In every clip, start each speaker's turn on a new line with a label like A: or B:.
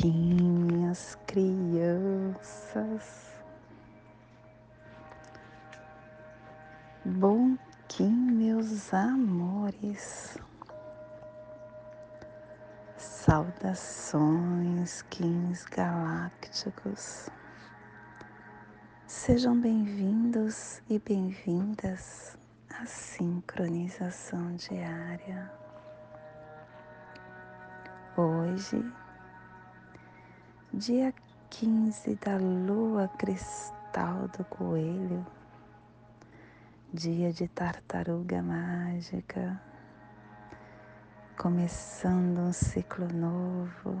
A: Kim, minhas crianças. Bom Kim, meus amores. Saudações, Kings galácticos. Sejam bem-vindos e bem-vindas à sincronização diária. Hoje, dia 15 da lua cristal do coelho, dia de tartaruga mágica, começando um ciclo novo,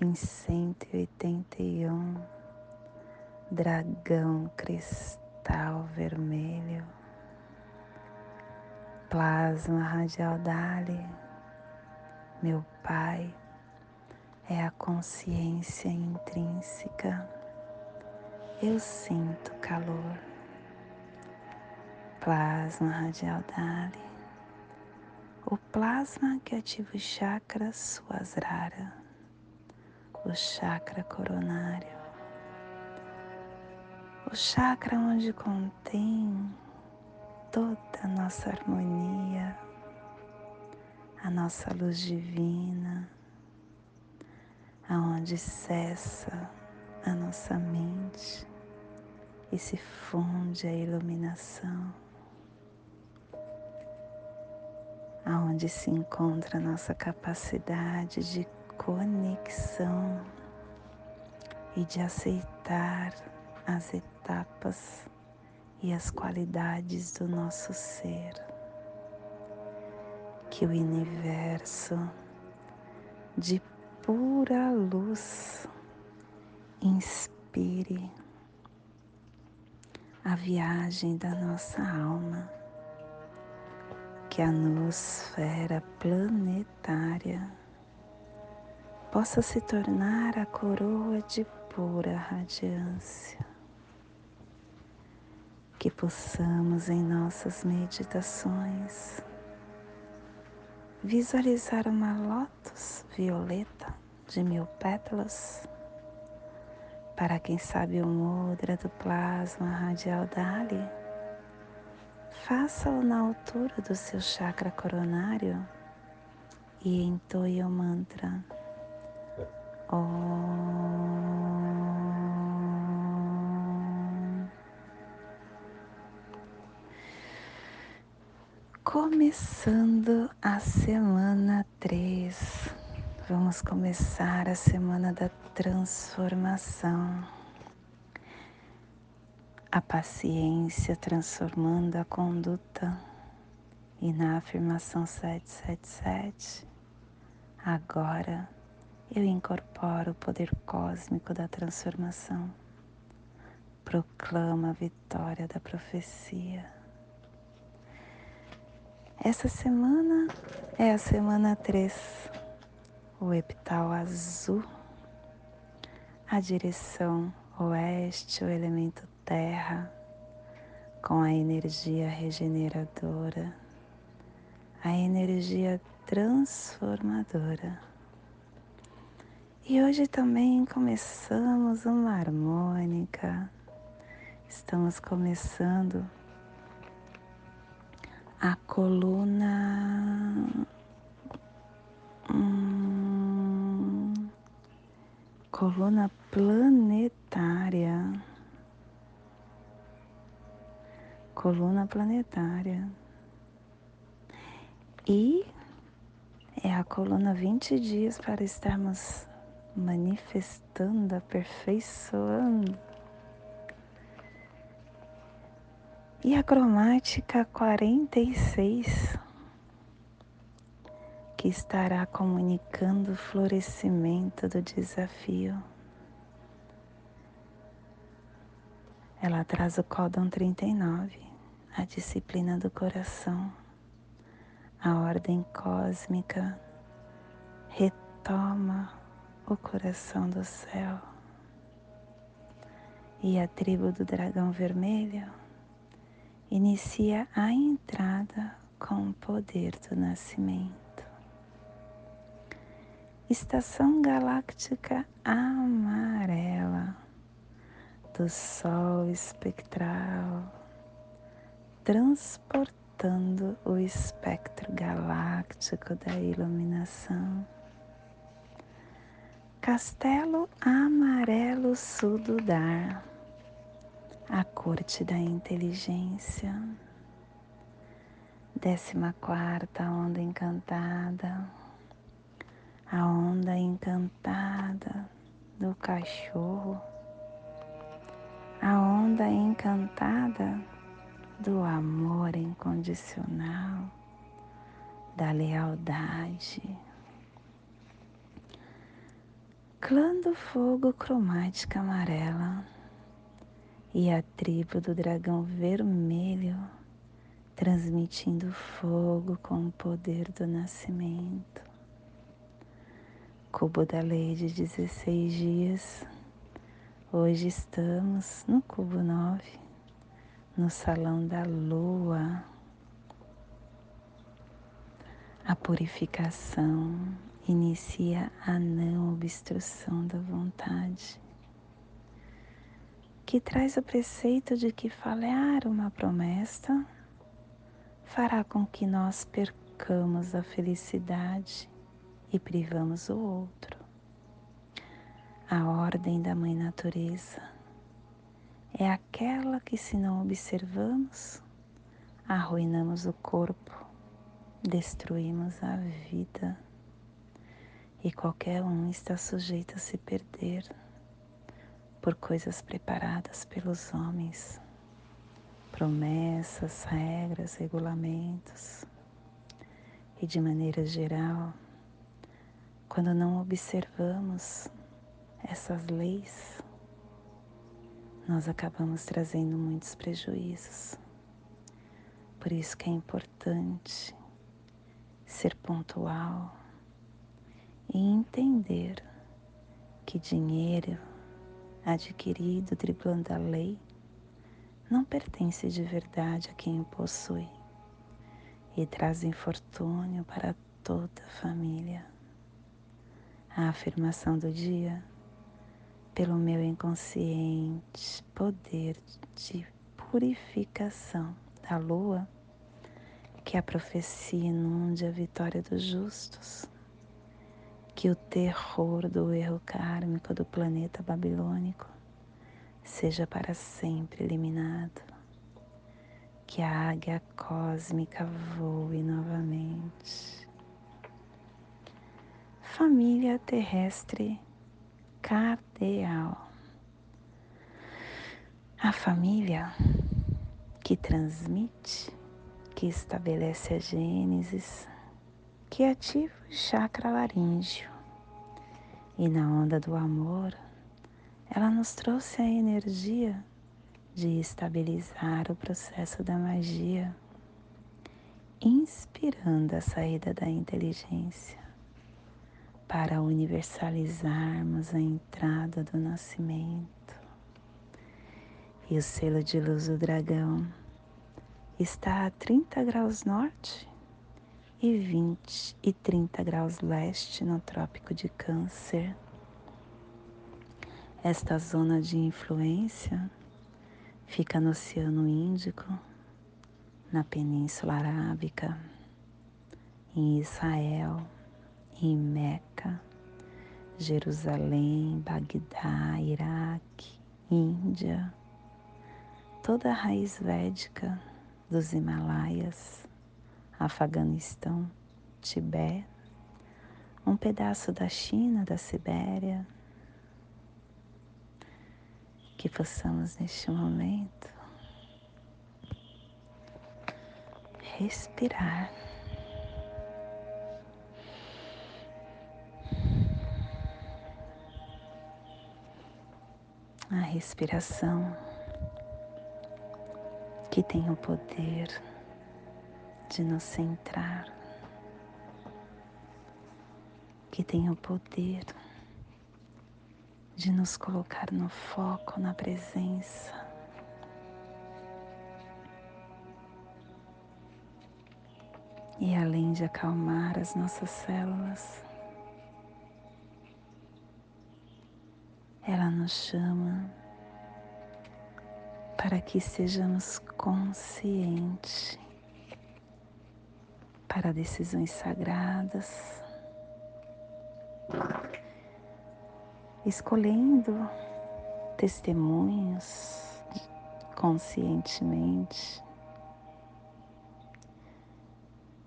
A: 1581, dragão cristal vermelho, plasma radial Dali, meu Pai é a consciência intrínseca. Eu sinto calor. Plasma radial Dali. O plasma que ativa o chakra Suasrara, o chakra coronário, o chakra onde contém toda a nossa harmonia, a nossa luz divina aonde cessa a nossa mente e se funde a iluminação, aonde se encontra a nossa capacidade de conexão e de aceitar as etapas e as qualidades do nosso ser. Que o universo de pura luz. Inspire a viagem da nossa alma, que a nosfera planetária possa se tornar a coroa de pura radiância, que possamos em nossas meditações visualizar uma lótus violeta de mil pétalas. Para quem sabe o mudra do plasma radial Dali, faça-o na altura do seu chakra coronário e entoie o mantra. Começando a semana 3, vamos começar a semana da transformação. A paciência transformando a conduta. E na afirmação 777, agora eu incorporo o poder cósmico da transformação. Proclama a vitória da profecia essa semana é a semana 3, o epital azul, a direção oeste, o elemento terra, com a energia regeneradora, a energia transformadora. E hoje também começamos uma harmônica, estamos começando a coluna. Hum, coluna planetária. Coluna planetária. E é a coluna 20 dias para estarmos manifestando, aperfeiçoando. E a cromática 46, que estará comunicando o florescimento do desafio. Ela traz o códon 39, a disciplina do coração, a ordem cósmica retoma o coração do céu. E a tribo do dragão vermelho inicia a entrada com o poder do nascimento. Estação galáctica amarela do Sol espectral, transportando o espectro galáctico da iluminação. Castelo Amarelo Sududar, a corte da inteligência. Décima quarta onda encantada, a onda encantada do cachorro, a onda encantada do amor incondicional, da lealdade. Clã do fogo cromática amarela e a tribo do dragão vermelho transmitindo fogo com o poder do nascimento. Cubo da lei de 16 dias. Hoje estamos no cubo 9, no salão da lua. A purificação inicia a não obstrução da vontade, que traz o preceito de que falhar uma promessa fará com que nós percamos a felicidade e privamos o outro. A ordem da Mãe Natureza é aquela que, se não observamos, arruinamos o corpo, destruímos a vida e qualquer um está sujeito a se perder por coisas preparadas pelos homens promessas, regras, regulamentos. E de maneira geral, quando não observamos essas leis, nós acabamos trazendo muitos prejuízos. Por isso que é importante ser pontual e entender que dinheiro adquirido driblando a lei não pertence de verdade a quem o possui e traz infortúnio para toda a família. A afirmação do dia, pelo meu inconsciente poder de purificação da lua, que a profecia inunde a vitória dos justos, que o terror do erro kármico do planeta babilônico seja para sempre eliminado. Que a águia cósmica voe novamente. Família terrestre cardeal. A família que transmite, que estabelece a gênesis, que ativa o chakra laríngeo e na onda do amor ela nos trouxe a energia de estabilizar o processo da magia, inspirando a saída da inteligência para universalizarmos a entrada do nascimento. E o selo de luz do dragão está a 30 graus norte e 20 e 30 graus leste no Trópico de Câncer esta zona de influência fica no Oceano Índico, na Península Arábica, em Israel, em Meca, Jerusalém, Bagdá, Iraque, Índia, toda a raiz védica dos Himalaias, Afeganistão, Tibete, um pedaço da China, da Sibéria, que possamos neste momento respirar. A respiração que tem o poder de nos centrar, que tem o poder de nos colocar no foco, na presença. E além de acalmar as nossas células, ela nos chama para que sejamos conscientes para decisões sagradas, escolhendo testemunhos conscientemente.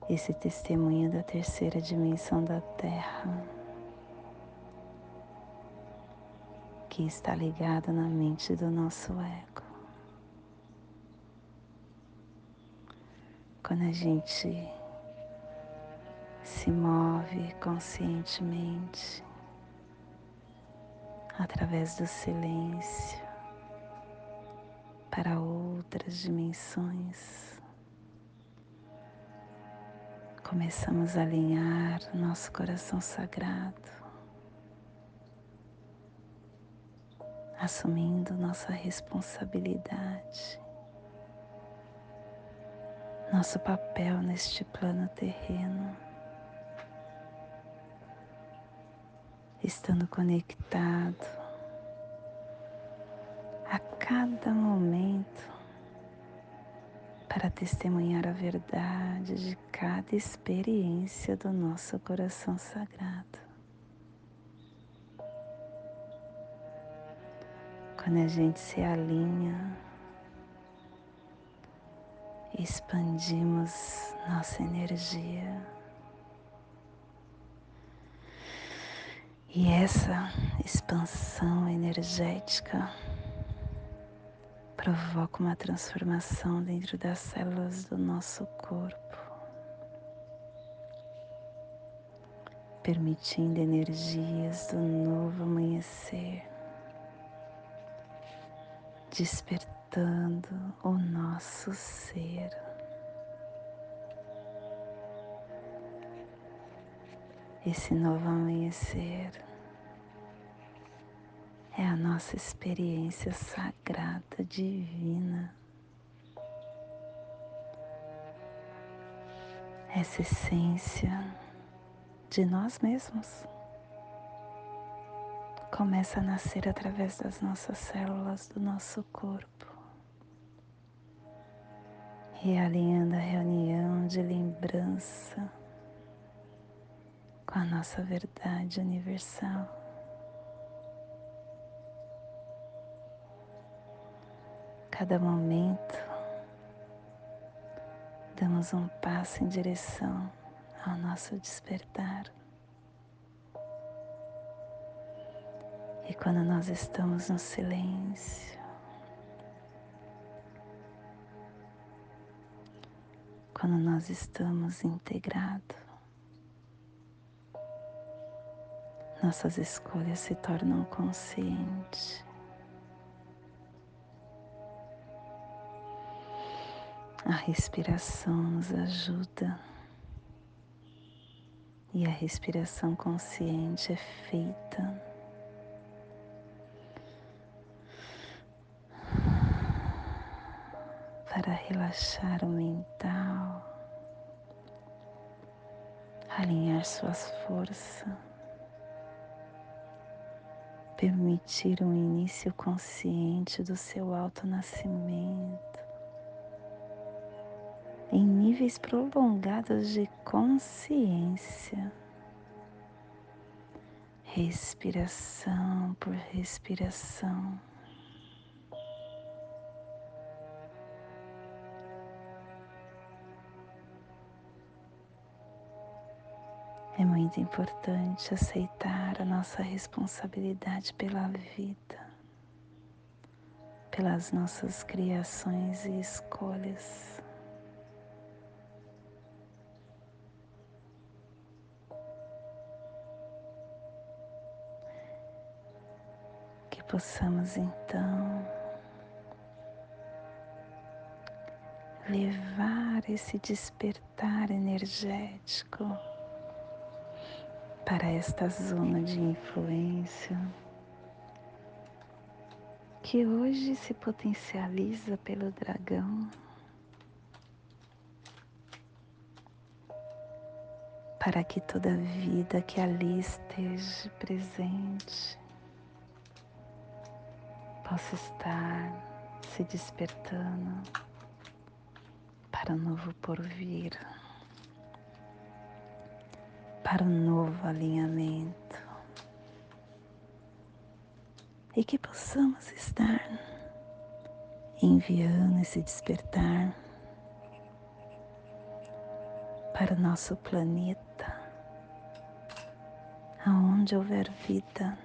A: Esse testemunho da terceira dimensão da Terra, que está ligado na mente do nosso ego. Quando a gente se move conscientemente através do silêncio para outras dimensões. Começamos a alinhar nosso coração sagrado, assumindo nossa responsabilidade, nosso papel neste plano terreno. estando conectado a cada momento para testemunhar a verdade de cada experiência do nosso coração sagrado. Quando a gente se alinha, expandimos nossa energia. E essa expansão energética provoca uma transformação dentro das células do nosso corpo, permitindo energias do novo amanhecer, despertando o nosso ser. Esse novo amanhecer é a nossa experiência sagrada, divina. Essa essência de nós mesmos começa a nascer através das nossas células do nosso corpo, realinhando a reunião de lembrança com a nossa verdade universal. Cada momento damos um passo em direção ao nosso despertar. E quando nós estamos no silêncio, quando nós estamos integrados, nossas escolhas se tornam conscientes. A respiração nos ajuda e a respiração consciente é feita para relaxar o mental, alinhar suas forças permitir um início consciente do seu auto-nascimento em níveis prolongados de consciência, respiração por respiração. Muito importante aceitar a nossa responsabilidade pela vida, pelas nossas criações e escolhas. Que possamos então levar esse despertar energético para esta zona de influência que hoje se potencializa pelo dragão. Para que toda vida que ali esteja presente possa estar se despertando para o novo porvir, para o novo alinhamento. E que possamos estar enviando esse despertar para o nosso planeta, aonde houver vida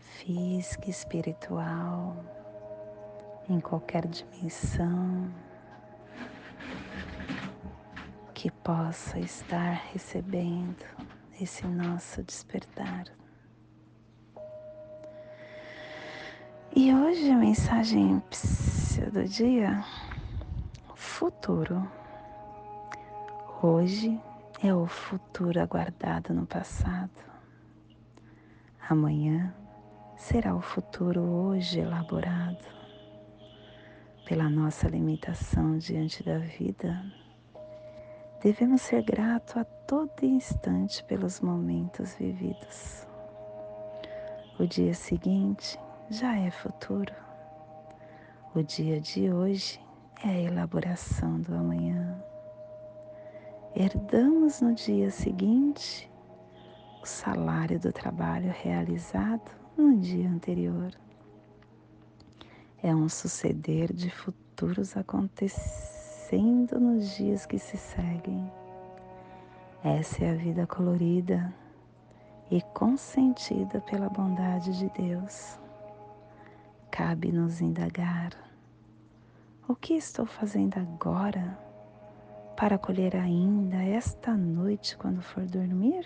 A: física, espiritual, em qualquer dimensão, que possa estar recebendo esse nosso despertar. E hoje a mensagem do dia: futuro. Hoje é o futuro aguardado no passado. Amanhã será o futuro hoje elaborado. Pela nossa limitação diante da vida, devemos ser gratos a todo instante pelos momentos vividos. O dia seguinte já é futuro. O dia de hoje é a elaboração do amanhã herdamos no dia seguinte o salário do trabalho realizado no dia anterior. É um suceder de futuros acontecendo nos dias que se seguem. Essa é a vida colorida e consentida pela bondade de Deus. Cabe-nos indagar: o que estou fazendo agora? para colher ainda esta noite quando for dormir?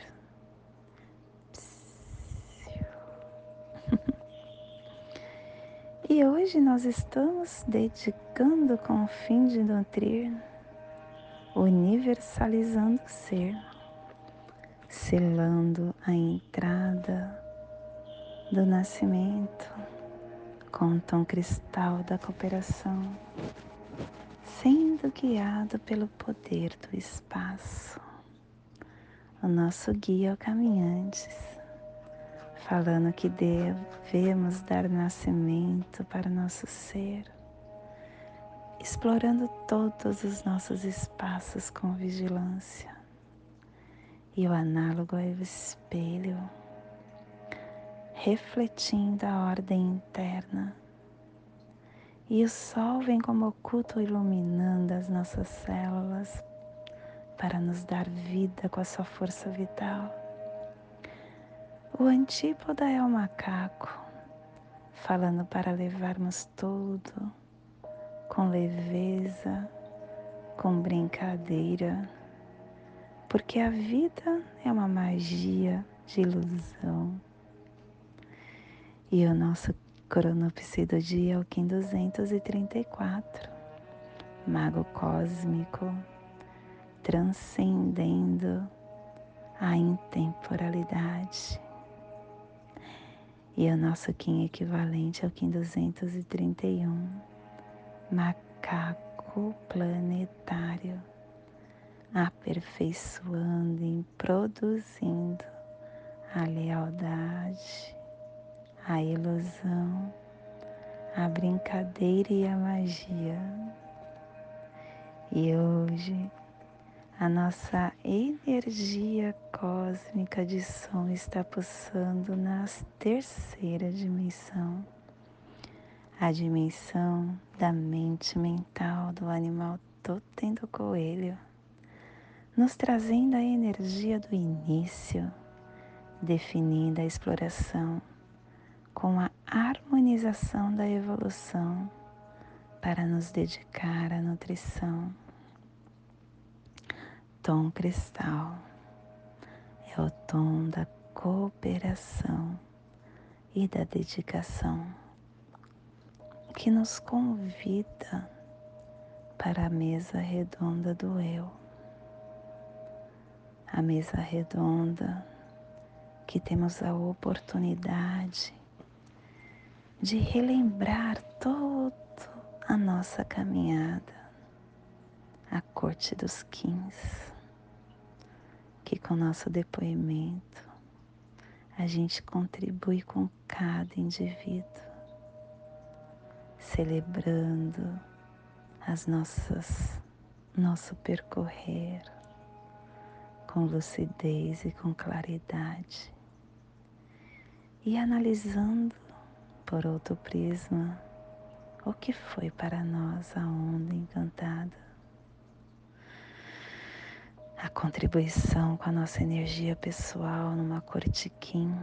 A: E hoje nós estamos dedicando com o fim de nutrir, universalizando o ser, selando a entrada do nascimento com o tom cristal da cooperação sendo guiado pelo poder do espaço. O nosso guia é caminhantes, falando que devemos dar nascimento para nosso ser, explorando todos os nossos espaços com vigilância. E o análogo é o espelho, refletindo a ordem interna e o sol vem como oculto iluminando as nossas células para nos dar vida com a sua força vital. O antípoda é o macaco, falando para levarmos tudo com leveza, com brincadeira, porque a vida é uma magia de ilusão. E o nosso Cronopse do dia, o Kim 234. Mago cósmico, transcendendo a intemporalidade. E o nosso Kim equivalente ao Kim 231. Macaco planetário, aperfeiçoando e produzindo a lealdade a ilusão, a brincadeira e a magia. E hoje a nossa energia cósmica de som está pulsando na terceira dimensão, a dimensão da mente mental do animal totem do coelho, nos trazendo a energia do início, definindo a exploração com a harmonização da evolução para nos dedicar à nutrição. Tom cristal é o tom da cooperação e da dedicação que nos convida para a mesa redonda do eu. A mesa redonda que temos a oportunidade de relembrar toda a nossa caminhada, a corte dos quins, que com nosso depoimento. A gente contribui com cada indivíduo celebrando as nossas nosso percorrer com lucidez e com claridade. E analisando por outro prisma o que foi para nós a onda encantada, a contribuição com a nossa energia pessoal numa cortiquim.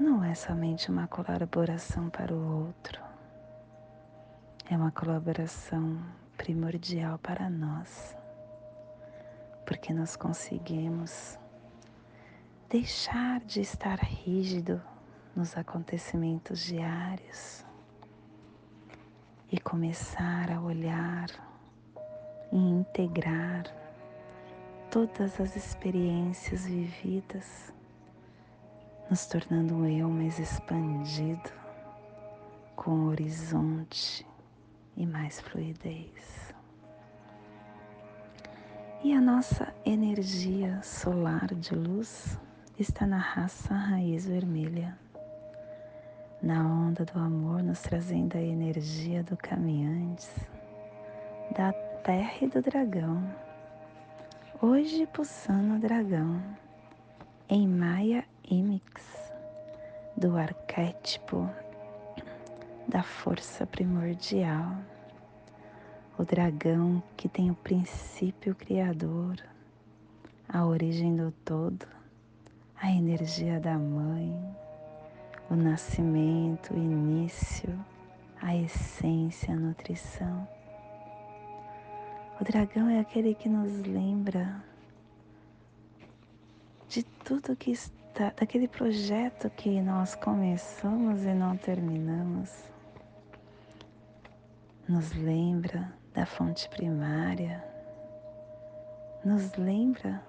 A: Não é somente uma colaboração para o outro, é uma colaboração primordial para nós, porque nós conseguimos deixar de estar rígido nos acontecimentos diários e começar a olhar e integrar todas as experiências vividas, nos tornando um eu mais expandido, com horizonte e mais fluidez. E a nossa energia solar de luz está na raça raiz vermelha, na onda do amor, nos trazendo a energia do caminhantes, da terra e do dragão. Hoje pulsando o dragão, em Maya Imix, do arquétipo da força primordial, o dragão que tem o princípio criador, a origem do todo, a energia da mãe, o nascimento, o início, a essência, a nutrição. O dragão é aquele que nos lembra de tudo que está, daquele projeto que nós começamos e não terminamos nos lembra da fonte primária, nos lembra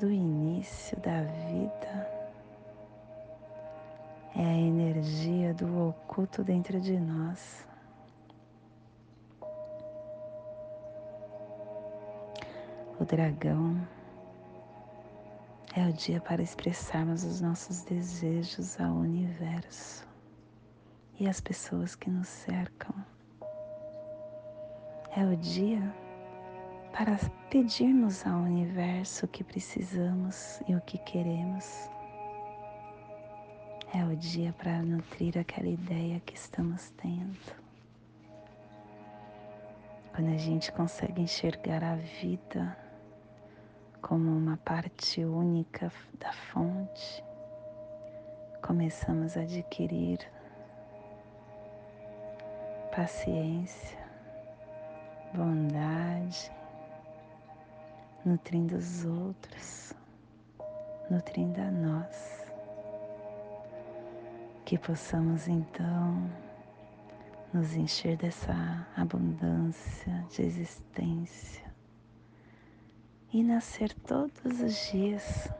A: do início da vida. É a energia do oculto dentro de nós. O dragão é o dia para expressarmos os nossos desejos ao universo e às pessoas que nos cercam. É o dia para pedirmos ao universo o que precisamos e o que queremos. É o dia para nutrir aquela ideia que estamos tendo. Quando a gente consegue enxergar a vida como uma parte única da fonte, começamos a adquirir paciência, bondade, nutrindo os outros, nutrindo a nós. Que possamos então nos encher dessa abundância de existência e nascer todos os dias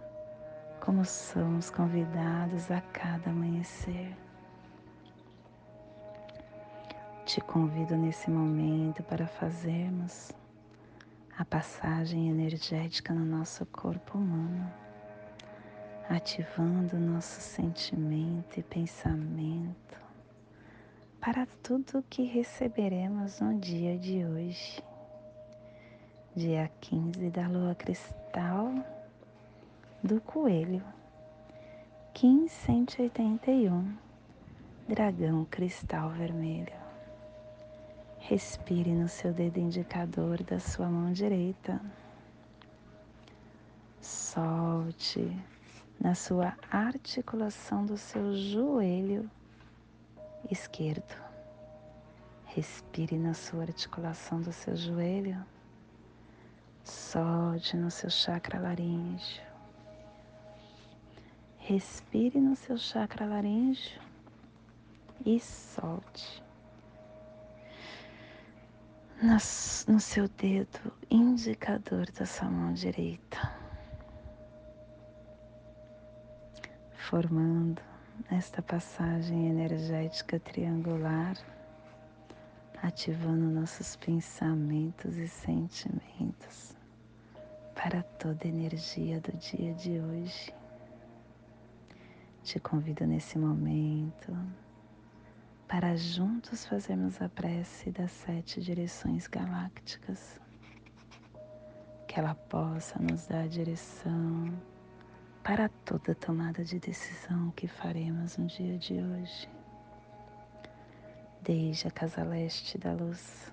A: como somos convidados a cada amanhecer. Te convido nesse momento para fazermos a passagem energética no nosso corpo humano, ativando nosso sentimento e pensamento para tudo que receberemos no dia de hoje, dia 15 da lua cristal do coelho, 1581, dragão cristal vermelho. Respire no seu dedo indicador da sua mão direita. Solte na sua articulação do seu joelho esquerdo. Respire na sua articulação do seu joelho. Solte no seu chakra laríngeo. Respire no seu chakra laríngeo e solte. No seu dedo indicador da sua mão direita, formando esta passagem energética triangular, ativando nossos pensamentos e sentimentos para toda a energia do dia de hoje. Te convido nesse momento para juntos fazermos a prece das sete direções galácticas, que ela possa nos dar a direção para toda tomada de decisão que faremos no dia de hoje. Desde a casa leste da luz,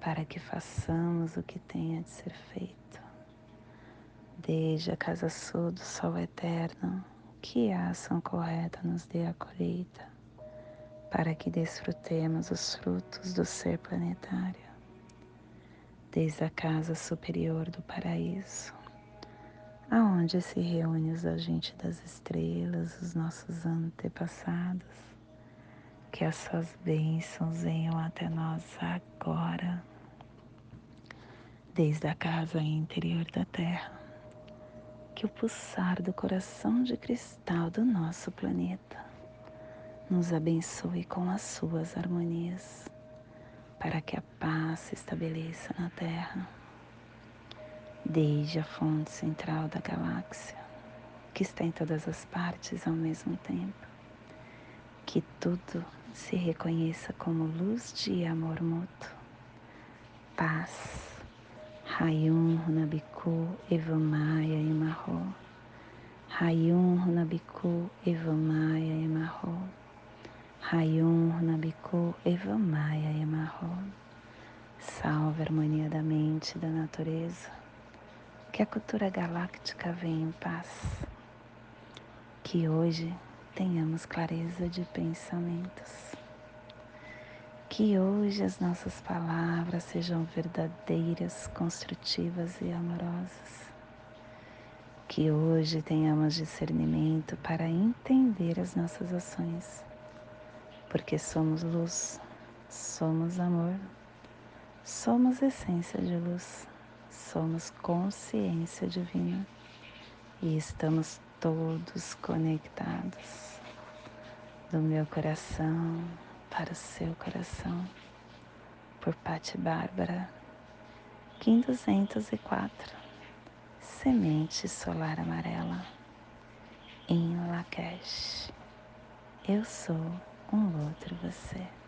A: para que façamos o que tenha de ser feito. Desde a casa sul do sol eterno, que a ação correta nos dê a colheita, para que desfrutemos os frutos do ser planetário desde a casa superior do paraíso, aonde se reúnem os agentes das estrelas, os nossos antepassados, que as suas bênçãos venham até nós agora, desde a casa interior da Terra, que o pulsar do coração de cristal do nosso planeta nos abençoe com as suas harmonias para que a paz se estabeleça na Terra, desde a fonte central da galáxia, que está em todas as partes ao mesmo tempo. Que tudo se reconheça como luz de amor mútuo, paz. Rayum Runabiku Evamaya Emarro. Rayum Runabiku Evamaya Emarro. Rayum Runabiku Evamaya Emarro. Salve a harmonia da mente e da natureza. Que a cultura galáctica venha em paz. Que hoje tenhamos clareza de pensamentos. Que hoje as nossas palavras sejam verdadeiras, construtivas e amorosas. Que hoje tenhamos discernimento para entender as nossas ações porque somos luz, somos amor, somos essência de luz, somos consciência divina e estamos todos conectados do meu coração para o seu coração por Pati Bárbara, Kim 204, Semente Solar Amarela, em Lakesh. Eu sou um outro você.